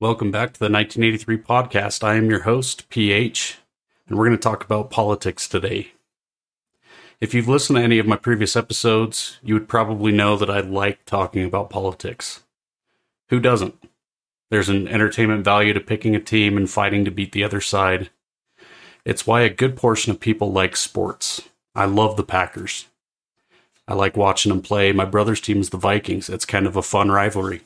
Welcome back to the 1983 podcast. I am your host, PH, and we're going to talk about politics today. If you've listened to any of my previous episodes, you would probably know that I like talking about politics. Who doesn't? There's an entertainment value to picking a team and fighting to beat the other side. It's why a good portion of people like sports. I love the Packers. I like watching them play. My brother's team is the Vikings. It's kind of a fun rivalry.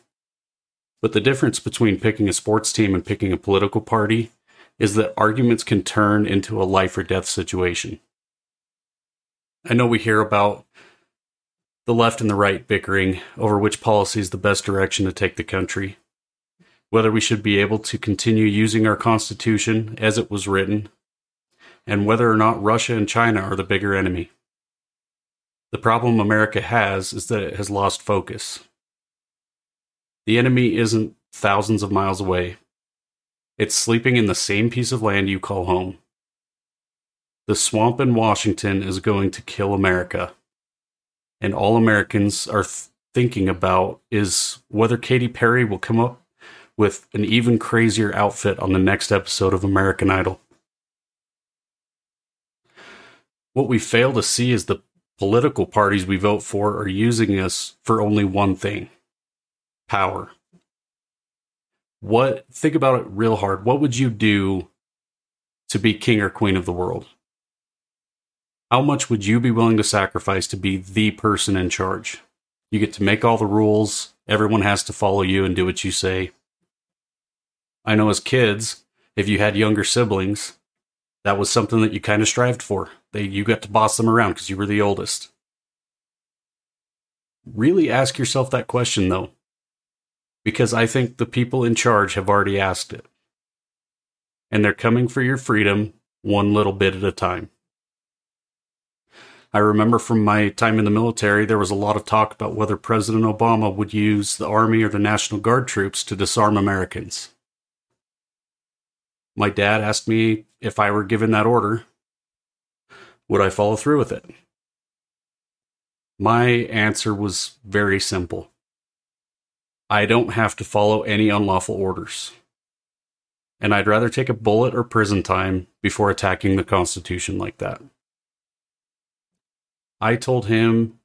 But the difference between picking a sports team and picking a political party is that arguments can turn into a life or death situation. I know we hear about the left and the right bickering over which policy is the best direction to take the country, whether we should be able to continue using our Constitution as it was written, and whether or not Russia and China are the bigger enemy. The problem America has is that it has lost focus. The enemy isn't thousands of miles away. It's sleeping in the same piece of land you call home. The swamp in Washington is going to kill America. And all Americans are th- thinking about is whether Katy Perry will come up with an even crazier outfit on the next episode of American Idol. What we fail to see is the political parties we vote for are using us for only one thing power. What think about it real hard. What would you do to be king or queen of the world? How much would you be willing to sacrifice to be the person in charge? You get to make all the rules. Everyone has to follow you and do what you say. I know as kids, if you had younger siblings, that was something that you kind of strived for. They you got to boss them around because you were the oldest. Really ask yourself that question though because I think the people in charge have already asked it. And they're coming for your freedom one little bit at a time. I remember from my time in the military, there was a lot of talk about whether President Obama would use the Army or the National Guard troops to disarm Americans. My dad asked me if I were given that order, would I follow through with it? My answer was very simple I don't have to follow any unlawful orders. And I'd rather take a bullet or prison time before attacking the Constitution like that. I told him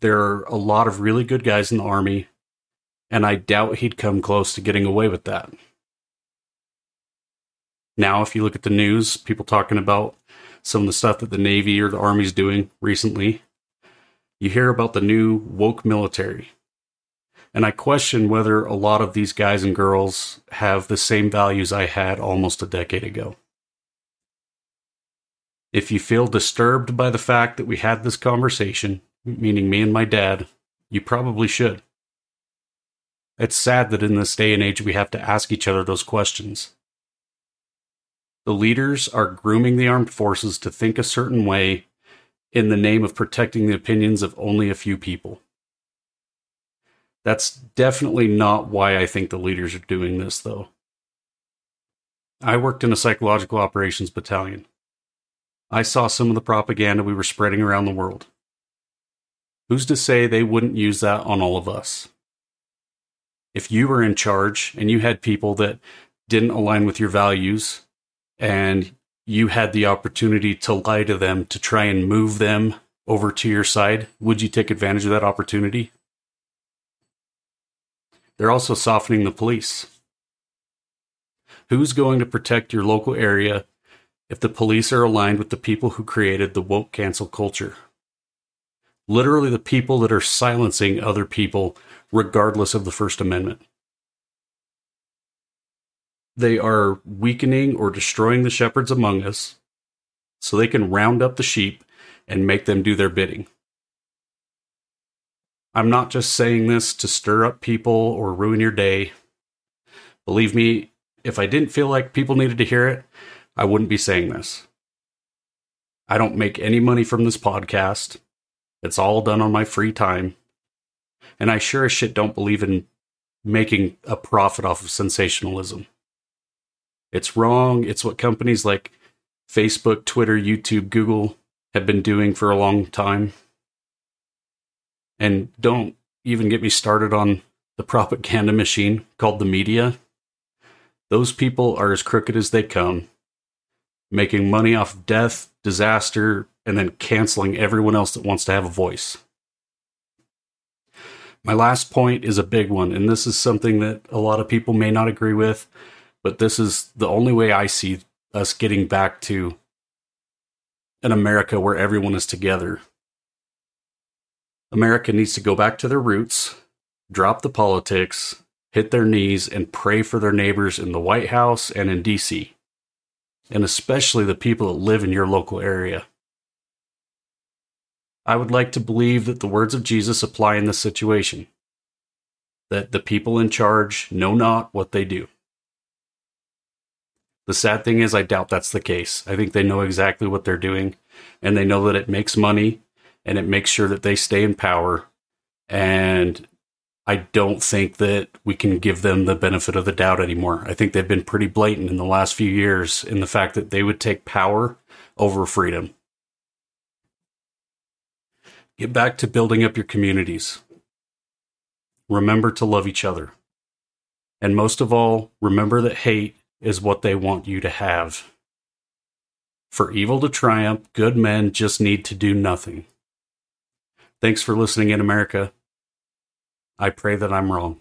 there are a lot of really good guys in the Army, and I doubt he'd come close to getting away with that. Now, if you look at the news, people talking about some of the stuff that the Navy or the Army's doing recently, you hear about the new woke military and I question whether a lot of these guys and girls have the same values I had almost a decade ago. If you feel disturbed by the fact that we had this conversation, meaning me and my dad, you probably should. It's sad that in this day and age we have to ask each other those questions. The leaders are grooming the armed forces to think a certain way in the name of protecting the opinions of only a few people. That's definitely not why I think the leaders are doing this, though. I worked in a psychological operations battalion. I saw some of the propaganda we were spreading around the world. Who's to say they wouldn't use that on all of us? If you were in charge and you had people that didn't align with your values and you had the opportunity to lie to them to try and move them over to your side, would you take advantage of that opportunity? They're also softening the police. Who's going to protect your local area if the police are aligned with the people who created the woke cancel culture? Literally, the people that are silencing other people, regardless of the First Amendment. They are weakening or destroying the shepherds among us so they can round up the sheep and make them do their bidding. I'm not just saying this to stir up people or ruin your day. Believe me, if I didn't feel like people needed to hear it, I wouldn't be saying this. I don't make any money from this podcast. It's all done on my free time. And I sure as shit don't believe in making a profit off of sensationalism. It's wrong. It's what companies like Facebook, Twitter, YouTube, Google have been doing for a long time. And don't even get me started on the propaganda machine called the media. Those people are as crooked as they come, making money off death, disaster, and then canceling everyone else that wants to have a voice. My last point is a big one, and this is something that a lot of people may not agree with, but this is the only way I see us getting back to an America where everyone is together. America needs to go back to their roots, drop the politics, hit their knees, and pray for their neighbors in the White House and in DC, and especially the people that live in your local area. I would like to believe that the words of Jesus apply in this situation that the people in charge know not what they do. The sad thing is, I doubt that's the case. I think they know exactly what they're doing, and they know that it makes money and it makes sure that they stay in power. And I don't think that we can give them the benefit of the doubt anymore. I think they've been pretty blatant in the last few years in the fact that they would take power over freedom. Get back to building up your communities. Remember to love each other. And most of all, remember that hate is what they want you to have. For evil to triumph, good men just need to do nothing. Thanks for listening in America. I pray that I'm wrong.